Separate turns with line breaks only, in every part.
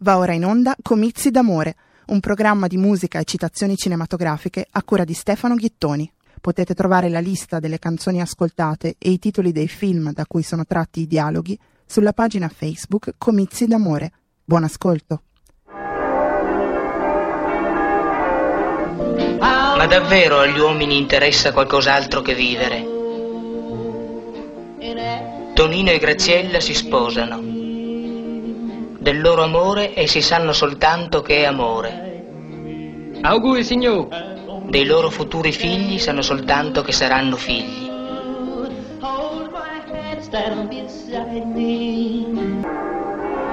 Va ora in onda Comizi d'amore, un programma di musica e citazioni cinematografiche a cura di Stefano Ghittoni. Potete trovare la lista delle canzoni ascoltate e i titoli dei film da cui sono tratti i dialoghi sulla pagina Facebook Comizi d'amore. Buon ascolto.
Ma davvero agli uomini interessa qualcos'altro che vivere? Tonino e Graziella si sposano. Del loro amore essi sanno soltanto che è amore.
Auguri, signor.
Dei loro futuri figli sanno soltanto che saranno figli.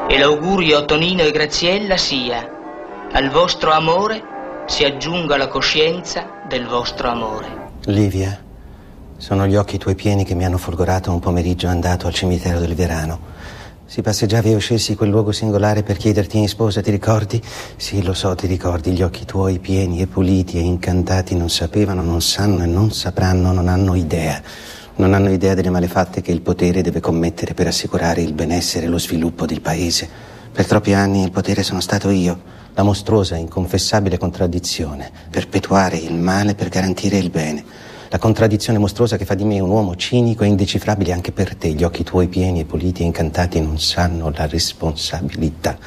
E l'augurio a Tonino e Graziella sia al vostro amore si aggiunga la coscienza del vostro amore.
Livia, sono gli occhi tuoi pieni che mi hanno folgorato un pomeriggio andato al cimitero del Verano. Si passeggiavi e uscissi quel luogo singolare per chiederti in sposa, ti ricordi? Sì, lo so, ti ricordi, gli occhi tuoi pieni e puliti e incantati non sapevano, non sanno e non sapranno, non hanno idea. Non hanno idea delle malefatte che il potere deve commettere per assicurare il benessere e lo sviluppo del paese. Per troppi anni il potere sono stato io la mostruosa, inconfessabile contraddizione, perpetuare il male per garantire il bene. La contraddizione mostruosa che fa di me un uomo cinico e indecifrabile anche per te. Gli occhi tuoi pieni e puliti e incantati non sanno la responsabilità.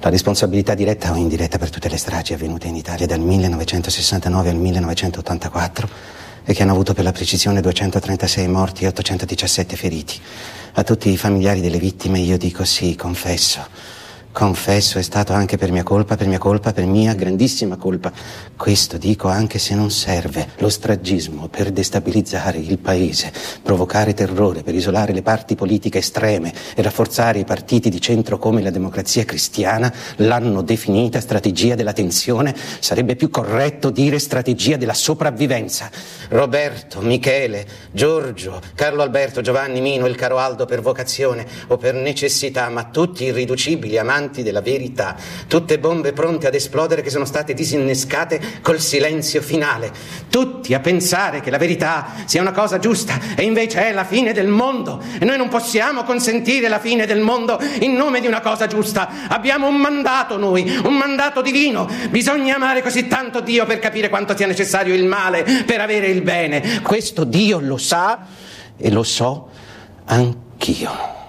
La responsabilità diretta o indiretta per tutte le stragi avvenute in Italia dal 1969 al 1984 e che hanno avuto per la precisione 236 morti e 817 feriti. A tutti i familiari delle vittime io dico sì, confesso. Confesso, è stato anche per mia colpa, per mia colpa, per mia grandissima colpa. Questo dico anche se non serve. Lo stragismo per destabilizzare il paese, provocare terrore, per isolare le parti politiche estreme e rafforzare i partiti di centro come la democrazia cristiana, l'hanno definita strategia della tensione. Sarebbe più corretto dire strategia della sopravvivenza. Roberto, Michele, Giorgio, Carlo Alberto, Giovanni, Mino, il caro Aldo per vocazione o per necessità, ma tutti irriducibili amanti amanti della verità, tutte bombe pronte ad esplodere che sono state disinnescate col silenzio finale, tutti a pensare che la verità sia una cosa giusta e invece è la fine del mondo e noi non possiamo consentire la fine del mondo in nome di una cosa giusta. Abbiamo un mandato noi, un mandato divino. Bisogna amare così tanto Dio per capire quanto sia necessario il male per avere il bene. Questo Dio lo sa e lo so anch'io.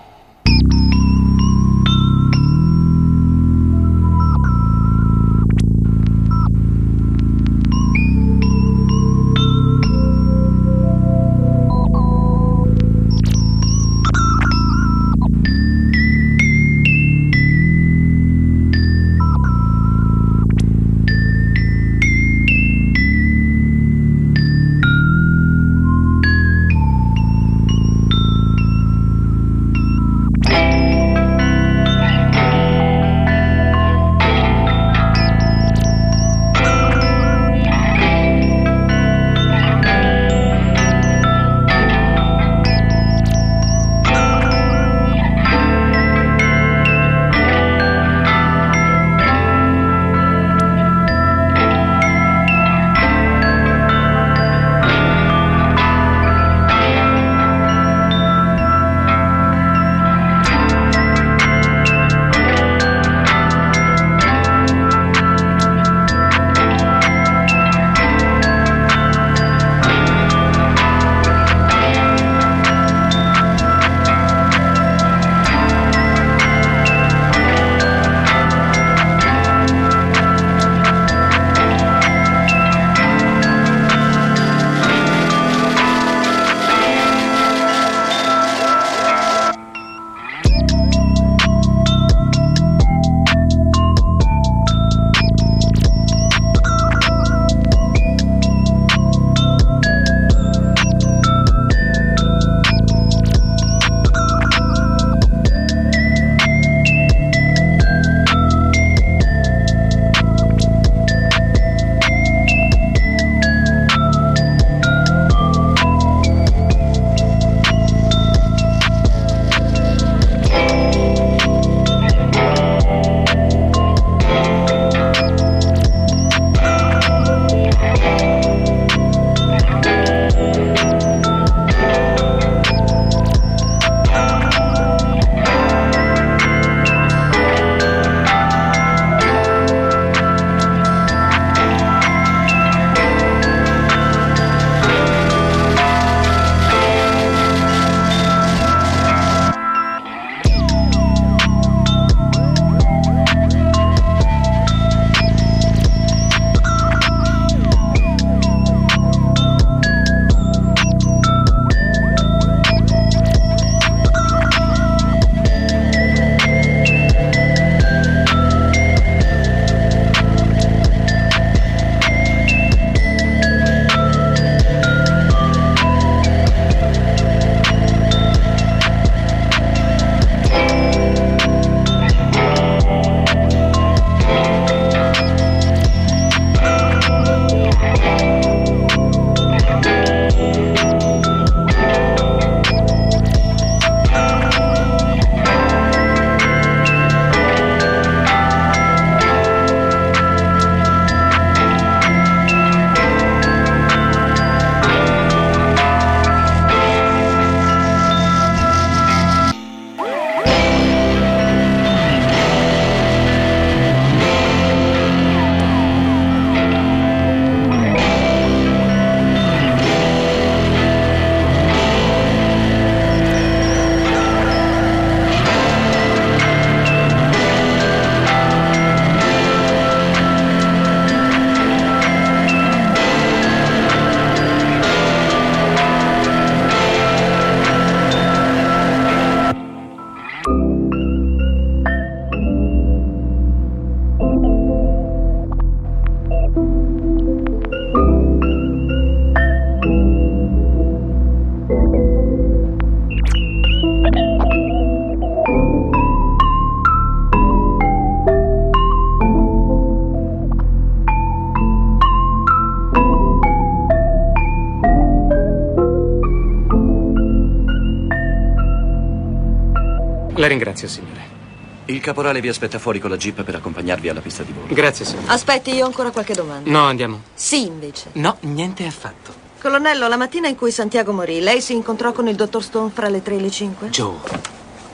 La ringrazio, signore.
Il caporale vi aspetta fuori con la jeep per accompagnarvi alla pista di volo.
Grazie, signore.
Aspetti, io ho ancora qualche domanda.
No, andiamo.
Sì, invece.
No, niente affatto.
Colonnello, la mattina in cui Santiago morì, lei si incontrò con il dottor Stone fra le 3 e le 5?
Joe,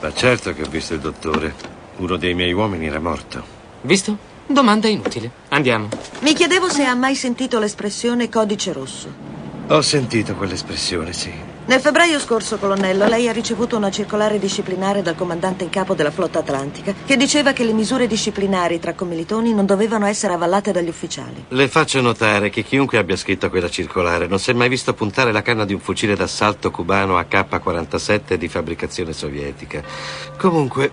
Ma certo che ho visto il dottore. Uno dei miei uomini era morto.
visto? Domanda inutile. Andiamo.
Mi chiedevo se ha mai sentito l'espressione codice rosso.
Ho sentito quell'espressione, sì.
Nel febbraio scorso, colonnello, lei ha ricevuto una circolare disciplinare dal comandante in capo della flotta atlantica che diceva che le misure disciplinari tra commilitoni non dovevano essere avallate dagli ufficiali.
Le faccio notare che chiunque abbia scritto quella circolare non si è mai visto puntare la canna di un fucile d'assalto cubano AK-47 di fabbricazione sovietica. Comunque,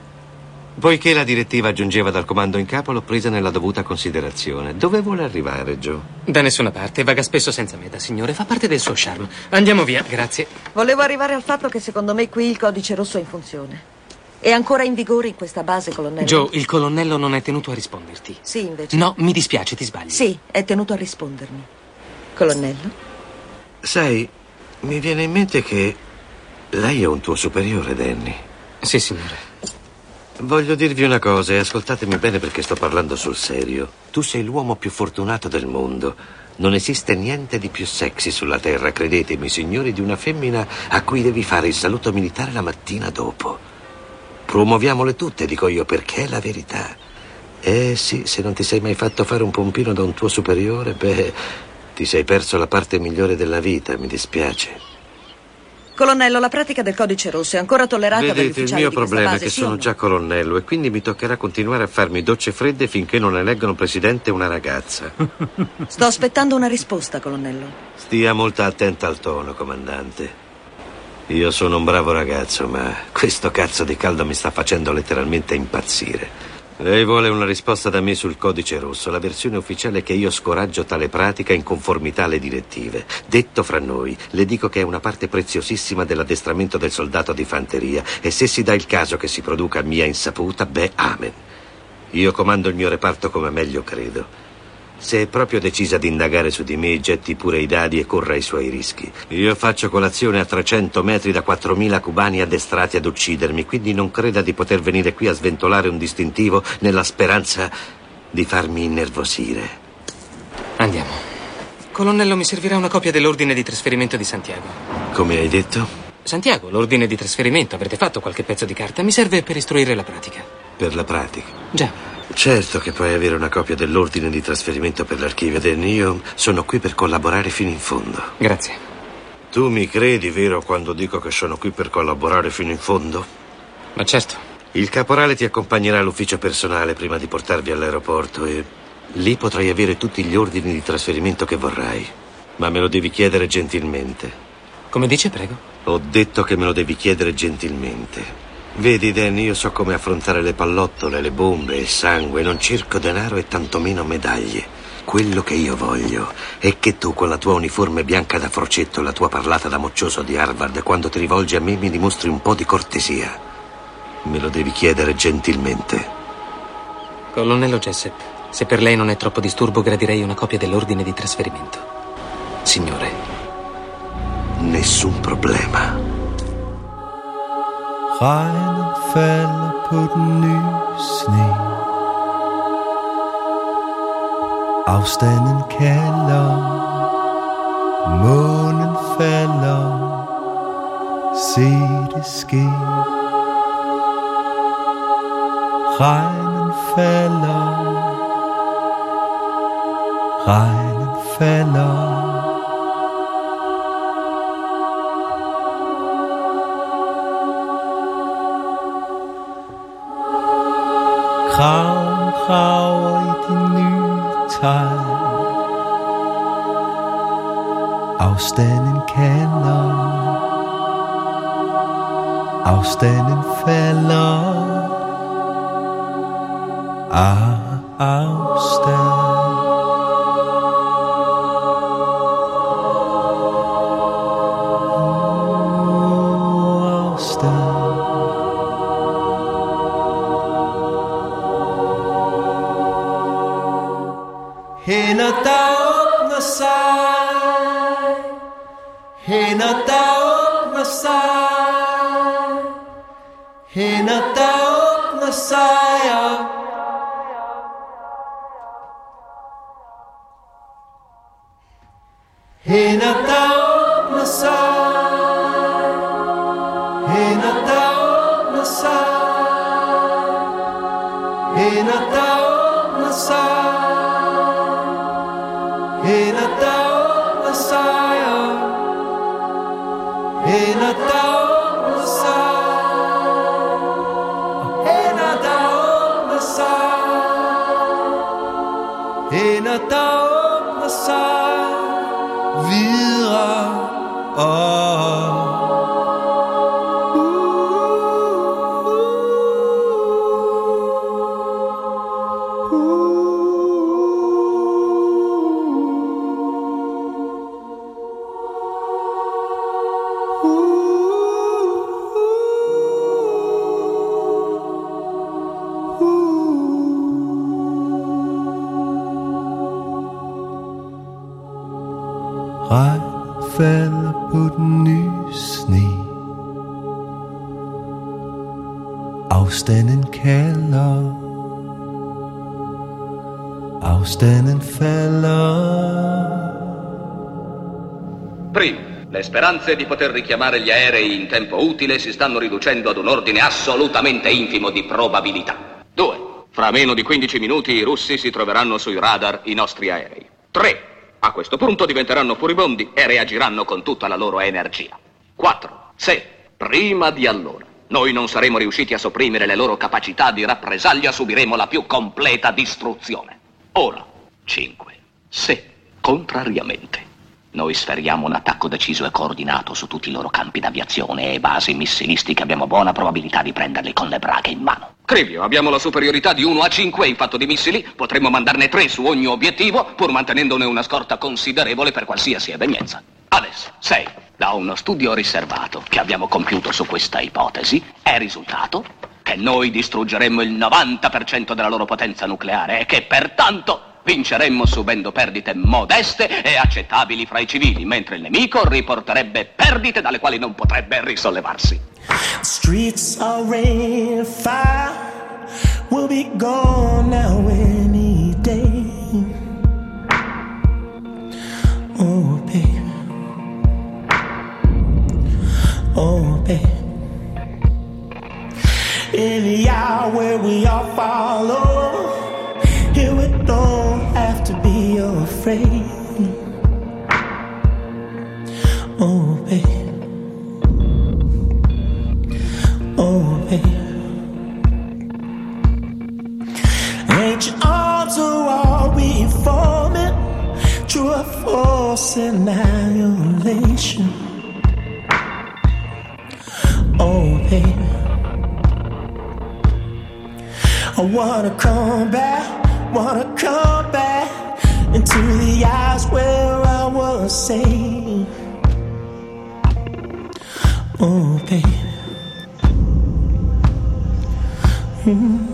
poiché la direttiva giungeva dal comando in capo, l'ho presa nella dovuta considerazione. Dove vuole arrivare, Joe?
Da nessuna parte, vaga spesso senza meta, signore. Fa parte del suo charme. Andiamo via, grazie.
Volevo arrivare al fatto che secondo me qui il codice rosso è in funzione. È ancora in vigore in questa base, colonnello?
Joe, il colonnello non è tenuto a risponderti.
Sì, invece.
No, mi dispiace, ti sbagli.
Sì, è tenuto a rispondermi. Colonnello?
Sai, mi viene in mente che lei è un tuo superiore, Danny.
Sì, signore.
Voglio dirvi una cosa e ascoltatemi bene perché sto parlando sul serio. Tu sei l'uomo più fortunato del mondo. Non esiste niente di più sexy sulla terra, credetemi, signori, di una femmina a cui devi fare il saluto militare la mattina dopo. Promuoviamole tutte, dico io, perché è la verità. Eh sì, se non ti sei mai fatto fare un pompino da un tuo superiore, beh, ti sei perso la parte migliore della vita, mi dispiace.
Colonnello, la pratica del codice rosso è ancora tollerata dagli
Vedete, il
ufficiali
mio
di questa
problema è
base,
che
sì
sono già colonnello e quindi mi toccherà continuare a farmi docce fredde finché non eleggono presidente una ragazza.
Sto aspettando una risposta, colonnello.
Stia molto attenta al tono, comandante. Io sono un bravo ragazzo, ma questo cazzo di caldo mi sta facendo letteralmente impazzire. Lei vuole una risposta da me sul codice rosso. La versione ufficiale è che io scoraggio tale pratica in conformità alle direttive. Detto fra noi, le dico che è una parte preziosissima dell'addestramento del soldato di fanteria e se si dà il caso che si produca a mia insaputa, beh, amen. Io comando il mio reparto come meglio credo. Se è proprio decisa di indagare su di me, getti pure i dadi e corra i suoi rischi. Io faccio colazione a 300 metri da 4.000 cubani addestrati ad uccidermi, quindi non creda di poter venire qui a sventolare un distintivo nella speranza di farmi innervosire.
Andiamo. Colonnello, mi servirà una copia dell'ordine di trasferimento di Santiago.
Come hai detto?
Santiago, l'ordine di trasferimento, avrete fatto qualche pezzo di carta? Mi serve per istruire la pratica.
Per la pratica.
Già.
Certo che puoi avere una copia dell'ordine di trasferimento per l'archivio, Dan. Io sono qui per collaborare fino in fondo.
Grazie.
Tu mi credi, vero, quando dico che sono qui per collaborare fino in fondo?
Ma certo.
Il caporale ti accompagnerà all'ufficio personale prima di portarvi all'aeroporto e lì potrai avere tutti gli ordini di trasferimento che vorrai. Ma me lo devi chiedere gentilmente.
Come dice, prego?
Ho detto che me lo devi chiedere gentilmente. Vedi, Dan, io so come affrontare le pallottole, le bombe, il sangue. Non cerco denaro e tantomeno medaglie. Quello che io voglio è che tu, con la tua uniforme bianca da frocetto e la tua parlata da moccioso di Harvard, quando ti rivolgi a me mi dimostri un po' di cortesia. Me lo devi chiedere gentilmente.
Colonnello Jessup, se per lei non è troppo disturbo, gradirei una copia dell'ordine di trasferimento. Signore.
Nessun problema.
Regnet falder på den nye sne. Afstanden kalder. Månen falder. Se det ske. Regnen falder. Regnen falder. Krav, kraver i de nye tegn Afstanden kalder. Afstanden falder. Ah, afstand hænder, der åbner sig videre. og
speranze di poter richiamare gli aerei in tempo utile si stanno riducendo ad un ordine assolutamente infimo di probabilità. Due, fra meno di 15 minuti i russi si troveranno sui radar i nostri aerei. Tre, a questo punto diventeranno furibondi e reagiranno con tutta la loro energia. 4. Se, prima di allora, noi non saremo riusciti a sopprimere le loro capacità di rappresaglia, subiremo la più completa distruzione. Ora, 5. Se, contrariamente, noi sferiamo un attacco deciso e coordinato su tutti i loro campi d'aviazione e basi missilistiche, abbiamo buona probabilità di prenderli con le braghe in mano. Crivio, abbiamo la superiorità di 1 a 5 in fatto di missili, potremmo mandarne 3 su ogni obiettivo, pur mantenendone una scorta considerevole per qualsiasi evenienza. Adesso, 6. Da uno studio riservato che abbiamo compiuto su questa ipotesi, è risultato che noi distruggeremmo il 90% della loro potenza nucleare e che pertanto vinceremmo subendo perdite modeste e accettabili fra i civili, mentre il nemico riporterebbe perdite dalle quali non potrebbe risollevarsi.
Streets are. We'll be gone now any day. Oh, baby. Oh, baby. In the hour we all follow, here we be Oh, baby. Oh, baby. Ancient arms are all reforming, true force annihilation. Oh, baby. I wanna come back, wanna come back the eyes where I was safe. Oh, baby. Mm.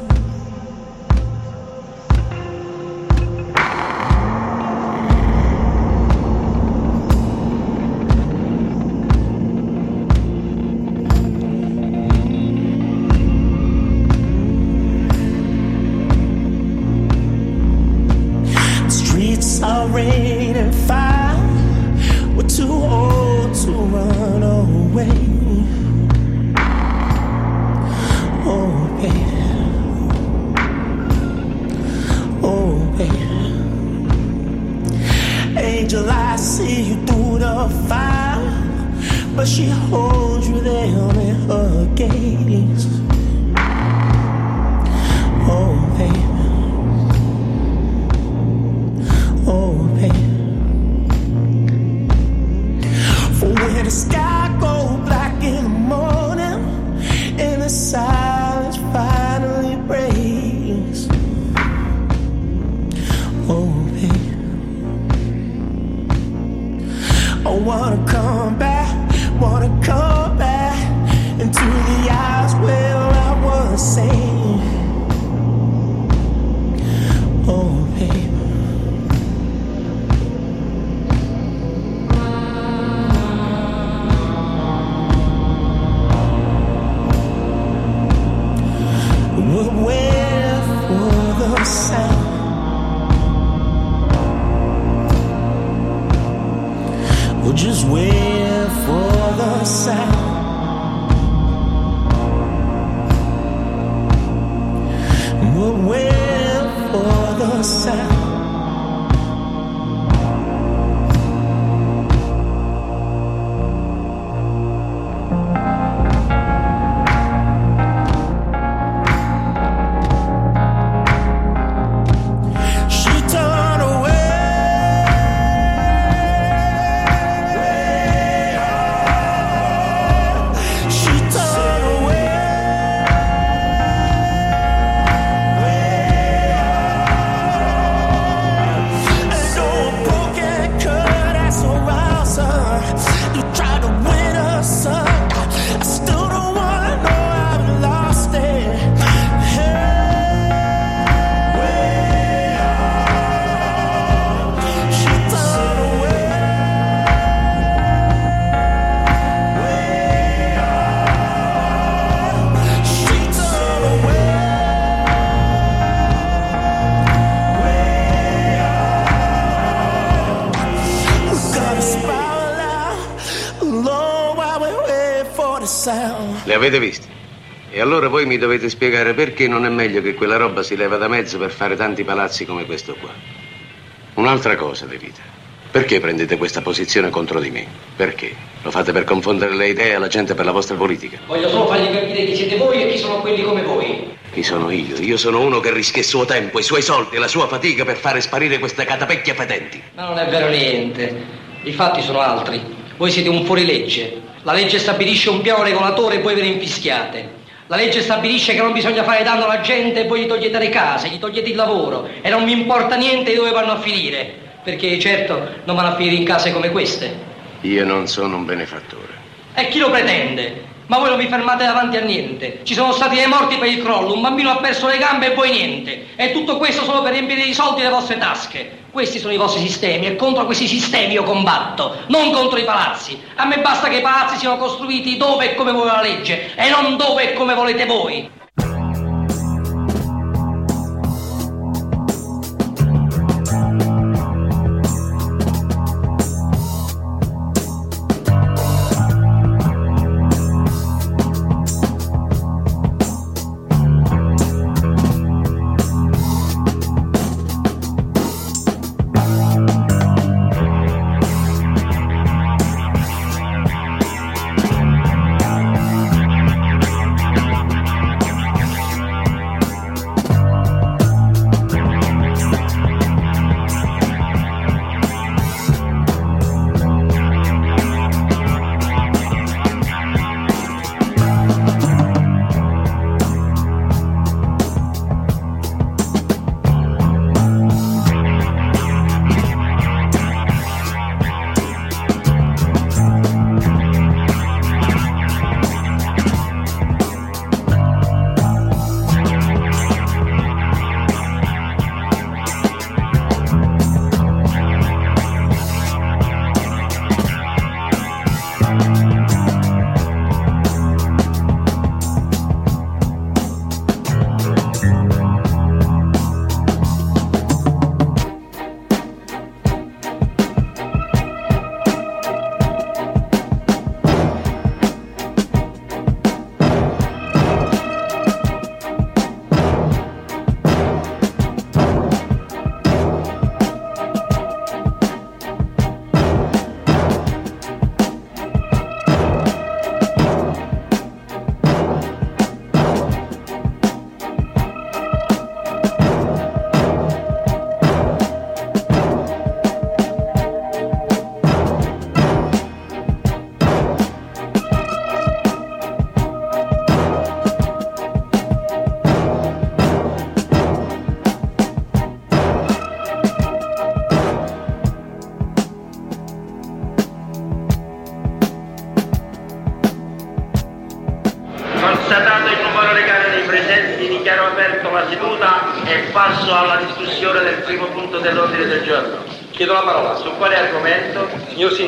Sound.
Le avete viste? E allora voi mi dovete spiegare perché non è meglio che quella roba si leva da mezzo per fare tanti palazzi come questo qua. Un'altra cosa, De Vita. Perché prendete questa posizione contro di me? Perché? Lo fate per confondere le idee alla gente per la vostra politica?
Voglio solo fargli capire chi siete voi e chi sono quelli come voi.
Chi sono io? Io sono uno che rischia il suo tempo, i suoi soldi e la sua fatica per fare sparire queste catapecchie fedenti.
Ma non è vero niente. I fatti sono altri. Voi siete un fuorilegge. La legge stabilisce un piano regolatore e voi ve ne infischiate. La legge stabilisce che non bisogna fare danno alla gente e voi gli togliete le case, gli togliete il lavoro e non vi importa niente di dove vanno a finire. Perché certo non vanno a finire in case come queste.
Io non sono un benefattore.
E chi lo pretende? Ma voi non vi fermate davanti a niente. Ci sono stati dei morti per il crollo, un bambino ha perso le gambe e voi niente. E tutto questo solo per riempire di soldi le vostre tasche. Questi sono i vostri sistemi e contro questi sistemi io combatto, non contro i palazzi. A me basta che i palazzi siano costruiti dove e come vuole la legge e non dove e come volete voi.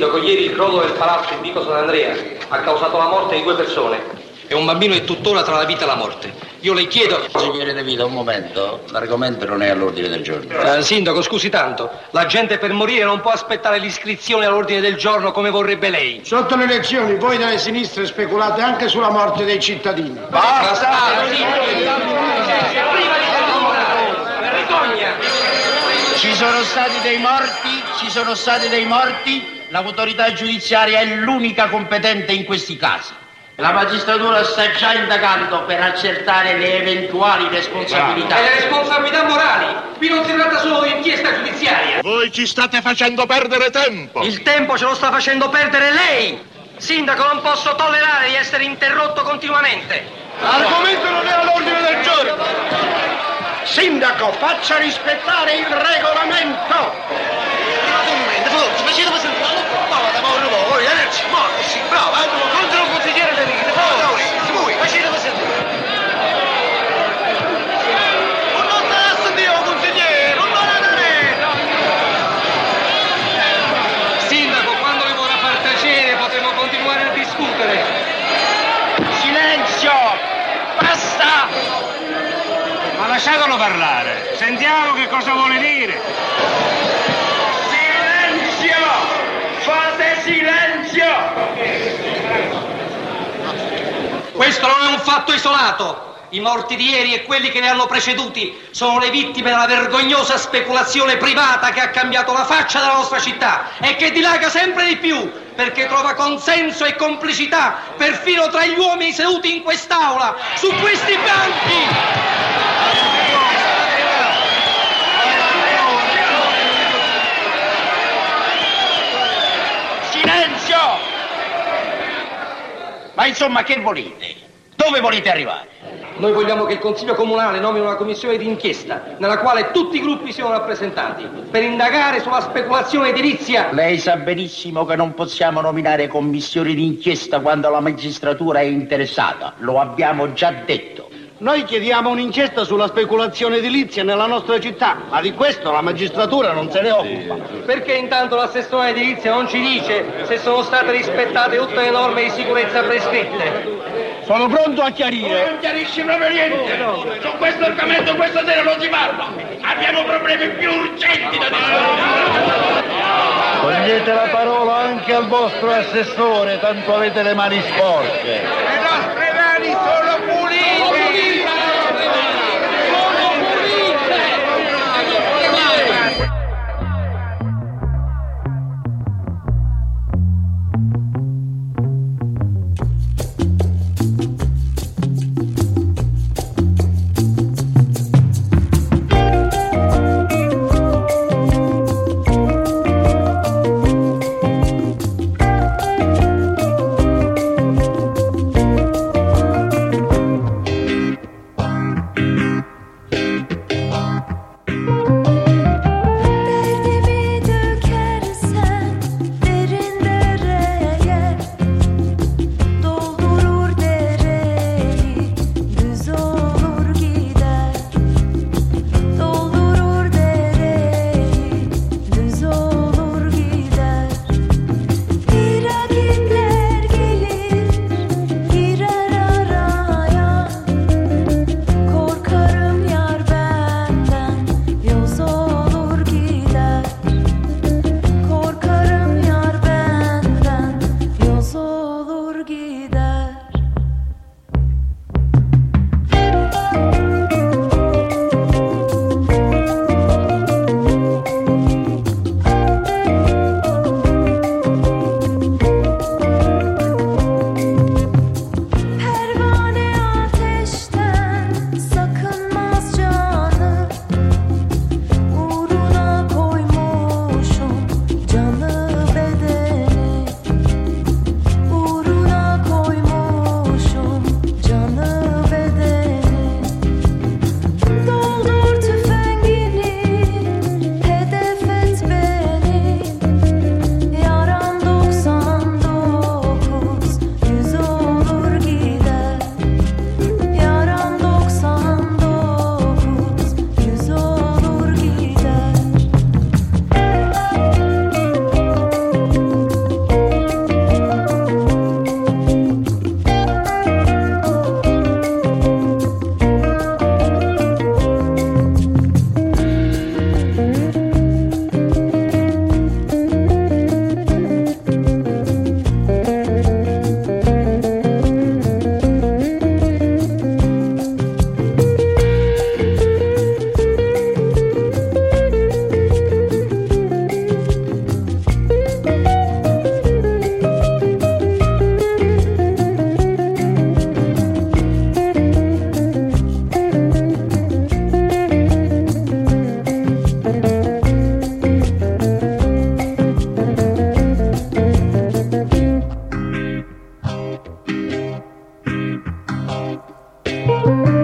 Sindaco, ieri il crollo del palazzo in Vico Sant'Andrea ha causato la morte di due persone. E un bambino è tuttora tra la vita e la morte. Io le chiedo...
Consigliere De Vita, un momento. L'argomento non è all'ordine del giorno.
Eh, sindaco, scusi tanto. La gente per morire non può aspettare l'iscrizione all'ordine del giorno come vorrebbe lei.
Sotto le elezioni voi dalle sinistre speculate anche sulla morte dei cittadini.
Basta!
Ci sono stati dei morti, ci sono stati dei morti. L'autorità giudiziaria è l'unica competente in questi casi. La magistratura sta già indagando per accertare le eventuali responsabilità.
E le responsabilità morali. Qui non si tratta solo di inchiesta giudiziaria.
Voi ci state facendo perdere tempo.
Il tempo ce lo sta facendo perdere lei. Sindaco, non posso tollerare di essere interrotto continuamente.
L'argomento non è all'ordine del giorno. Sindaco, faccia rispettare il regolamento.
Un momento, forse, facete passare la parola da Mauro voi, eh, morto, sì, bravo, eh, contro un consigliere De Vita, forse, voi, facete passare. Non lo sta Dio, consigliere, non lo
Sindaco, quando le vorrà far tacere potremo continuare a discutere.
Silenzio! Basta!
Ma lasciatelo parlare, sentiamo che cosa vuole dire.
Silenzio! Fate silenzio!
Questo non è un fatto isolato. I morti di ieri e quelli che ne hanno preceduti sono le vittime della vergognosa speculazione privata che ha cambiato la faccia della nostra città e che dilaga sempre di più perché trova consenso e complicità perfino tra gli uomini seduti in quest'aula, su questi banchi.
Silenzio! Ma insomma, che volete? Dove volete arrivare?
Noi vogliamo che il Consiglio Comunale nomini una commissione d'inchiesta nella quale tutti i gruppi siano rappresentati per indagare sulla speculazione edilizia.
Lei sa benissimo che non possiamo nominare commissioni d'inchiesta quando la magistratura è interessata. Lo abbiamo già detto.
Noi chiediamo un'inchiesta sulla speculazione edilizia nella nostra città, ma di questo la magistratura non se ne occupa.
Perché intanto l'assessore edilizia non ci dice se sono state rispettate tutte le norme di sicurezza prescritte?
Sono pronto a chiarire.
Non chiarisci proprio niente. Su questo argomento questa sera non si parla. Abbiamo problemi più urgenti da discutere.
Togliete la parola anche al vostro assessore, tanto avete le mani sporche.
Bye.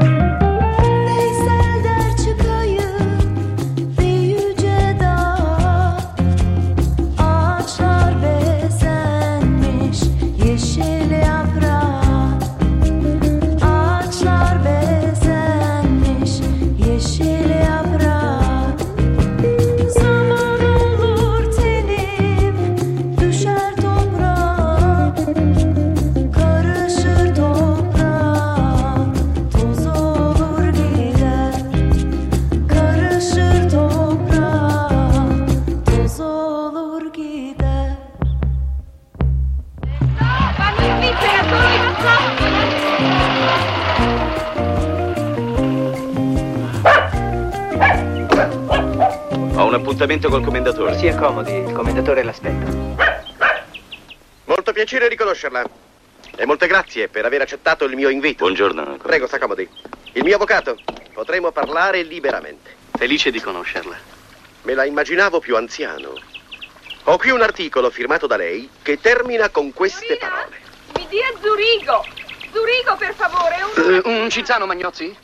Appuntamento col commendatore.
Si accomodi, il commendatore l'aspetta.
Molto piacere riconoscerla. E molte grazie per aver accettato il mio invito.
Buongiorno.
Prego, s'accomodi. Il mio avvocato. Potremo parlare liberamente.
Felice di conoscerla.
Me la immaginavo più anziano. Ho qui un articolo firmato da lei che termina con queste parole.
Mi dia Zurigo! Zurigo, per favore, un...
Eh, un Cizzano Magnozzi?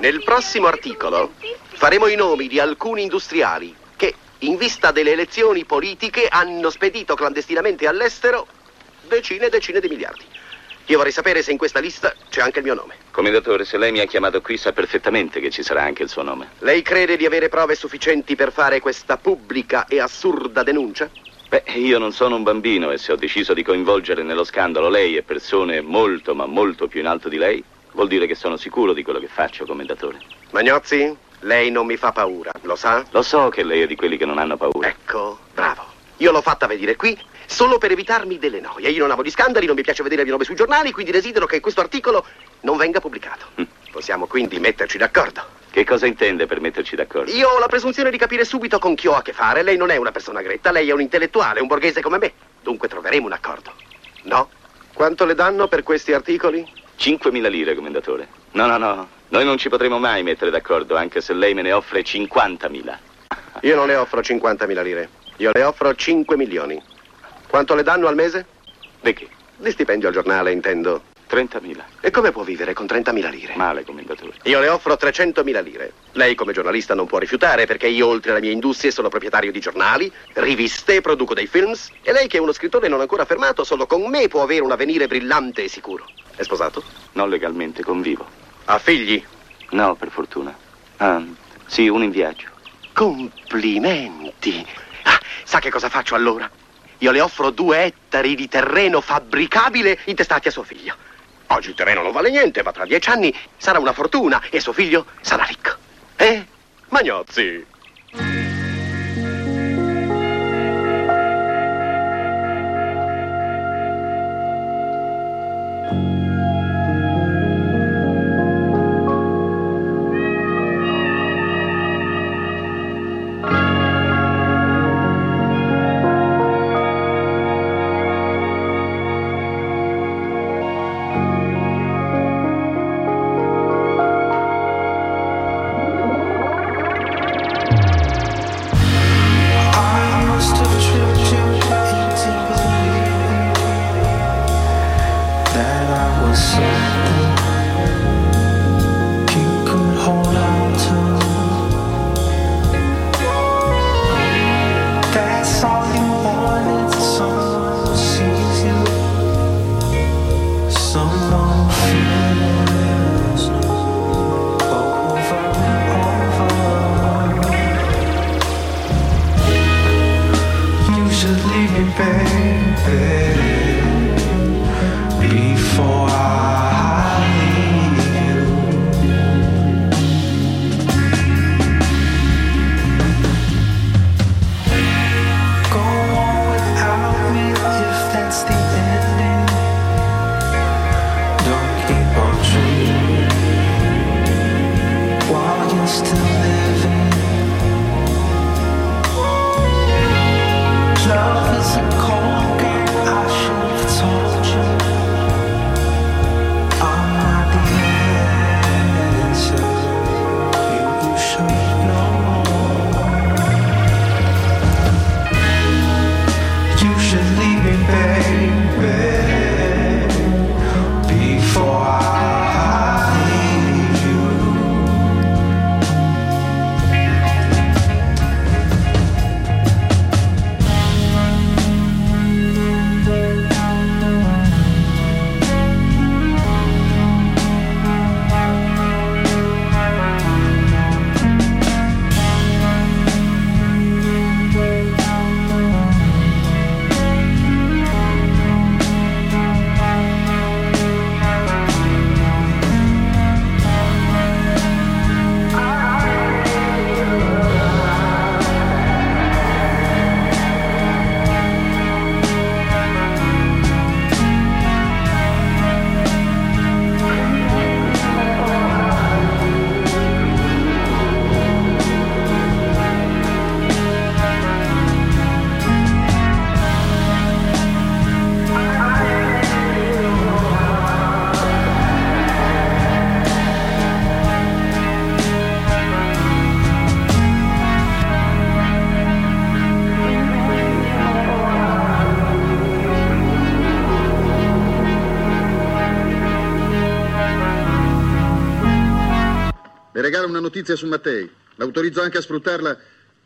Nel prossimo articolo faremo i nomi di alcuni industriali in vista delle elezioni politiche, hanno spedito clandestinamente all'estero decine e decine di miliardi. Io vorrei sapere se in questa lista c'è anche il mio nome.
Commendatore, se lei mi ha chiamato qui sa perfettamente che ci sarà anche il suo nome.
Lei crede di avere prove sufficienti per fare questa pubblica e assurda denuncia?
Beh, io non sono un bambino e se ho deciso di coinvolgere nello scandalo lei e persone molto ma molto più in alto di lei, vuol dire che sono sicuro di quello che faccio, commendatore.
Magnozzi, lei non mi fa paura, lo sa?
Lo so che lei è di quelli che non hanno paura.
Ecco, bravo. Io l'ho fatta venire qui solo per evitarmi delle noie. Io non amo gli scandali, non mi piace vedere il mio nome sui giornali, quindi desidero che questo articolo non venga pubblicato. Possiamo quindi metterci d'accordo.
Che cosa intende per metterci d'accordo?
Io ho la presunzione di capire subito con chi ho a che fare. Lei non è una persona gretta, lei è un intellettuale, un borghese come me. Dunque troveremo un accordo. No? Quanto le danno per questi articoli?
5.000 lire, commendatore. No, no, no. Noi non ci potremo mai mettere d'accordo, anche se lei me ne offre 50.000.
Io non le offro 50.000 lire. Io le offro 5 milioni. Quanto le danno al mese?
Di che?
Di stipendio al giornale, intendo.
30.000.
E come può vivere con 30.000 lire?
Male, commendatore.
Io le offro 300.000 lire. Lei come giornalista non può rifiutare perché io oltre alle mie industrie sono proprietario di giornali, riviste, produco dei films e lei che è uno scrittore non ancora affermato solo con me può avere un avvenire brillante e sicuro. È sposato?
Non legalmente, convivo.
Ha figli?
No, per fortuna. Ah, sì, uno in viaggio.
Complimenti. Ah, sa che cosa faccio allora? Io le offro due ettari di terreno fabbricabile intestati a suo figlio. Oggi il terreno non vale niente, ma tra dieci anni sarà una fortuna e suo figlio sarà ricco. Eh? Magnozzi.
Notizia su Mattei. L'autorizzo anche a sfruttarla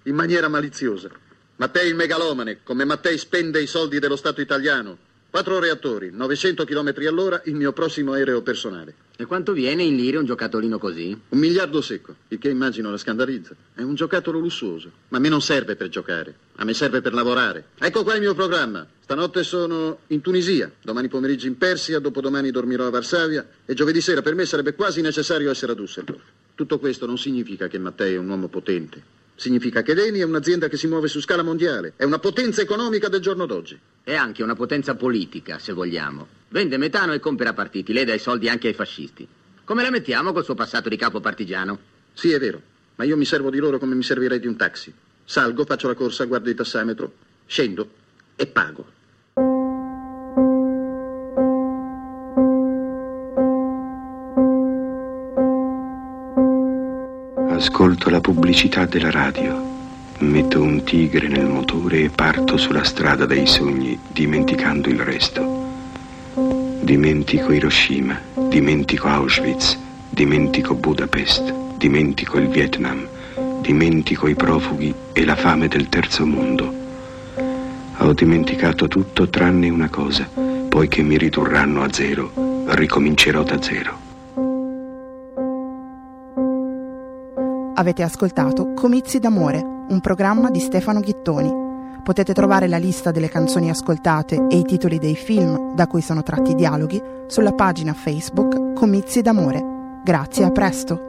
in maniera maliziosa. Mattei il megalomane, come Mattei spende i soldi dello Stato italiano. Quattro reattori, 900 km all'ora, il mio prossimo aereo personale.
E quanto viene in lire un giocattolino così?
Un miliardo secco, il che immagino la scandalizza. È un giocattolo lussuoso, ma a me non serve per giocare, a me serve per lavorare. Ecco qua il mio programma. Stanotte sono in Tunisia, domani pomeriggio in Persia, dopodomani dormirò a Varsavia e giovedì sera per me sarebbe quasi necessario essere a Düsseldorf. Tutto questo non significa che Mattei è un uomo potente. Significa che l'ENI è un'azienda che si muove su scala mondiale, è una potenza economica del giorno d'oggi.
È anche una potenza politica, se vogliamo. Vende metano e compra partiti, lei dà i soldi anche ai fascisti. Come la mettiamo col suo passato di capo partigiano?
Sì, è vero, ma io mi servo di loro come mi servirei di un taxi. Salgo, faccio la corsa, guardo il tassametro, scendo e pago.
Ascolto la pubblicità della radio. Metto un tigre nel motore e parto sulla strada dei sogni, dimenticando il resto. Dimentico Hiroshima, dimentico Auschwitz, dimentico Budapest, dimentico il Vietnam, dimentico i profughi e la fame del terzo mondo. Ho dimenticato tutto tranne una cosa, poiché mi ridurranno a zero, ricomincerò da zero.
Avete ascoltato Comizi d'amore, un programma di Stefano Ghittoni. Potete trovare la lista delle canzoni ascoltate e i titoli dei film da cui sono tratti i dialoghi sulla pagina Facebook Comizi d'amore. Grazie, a presto.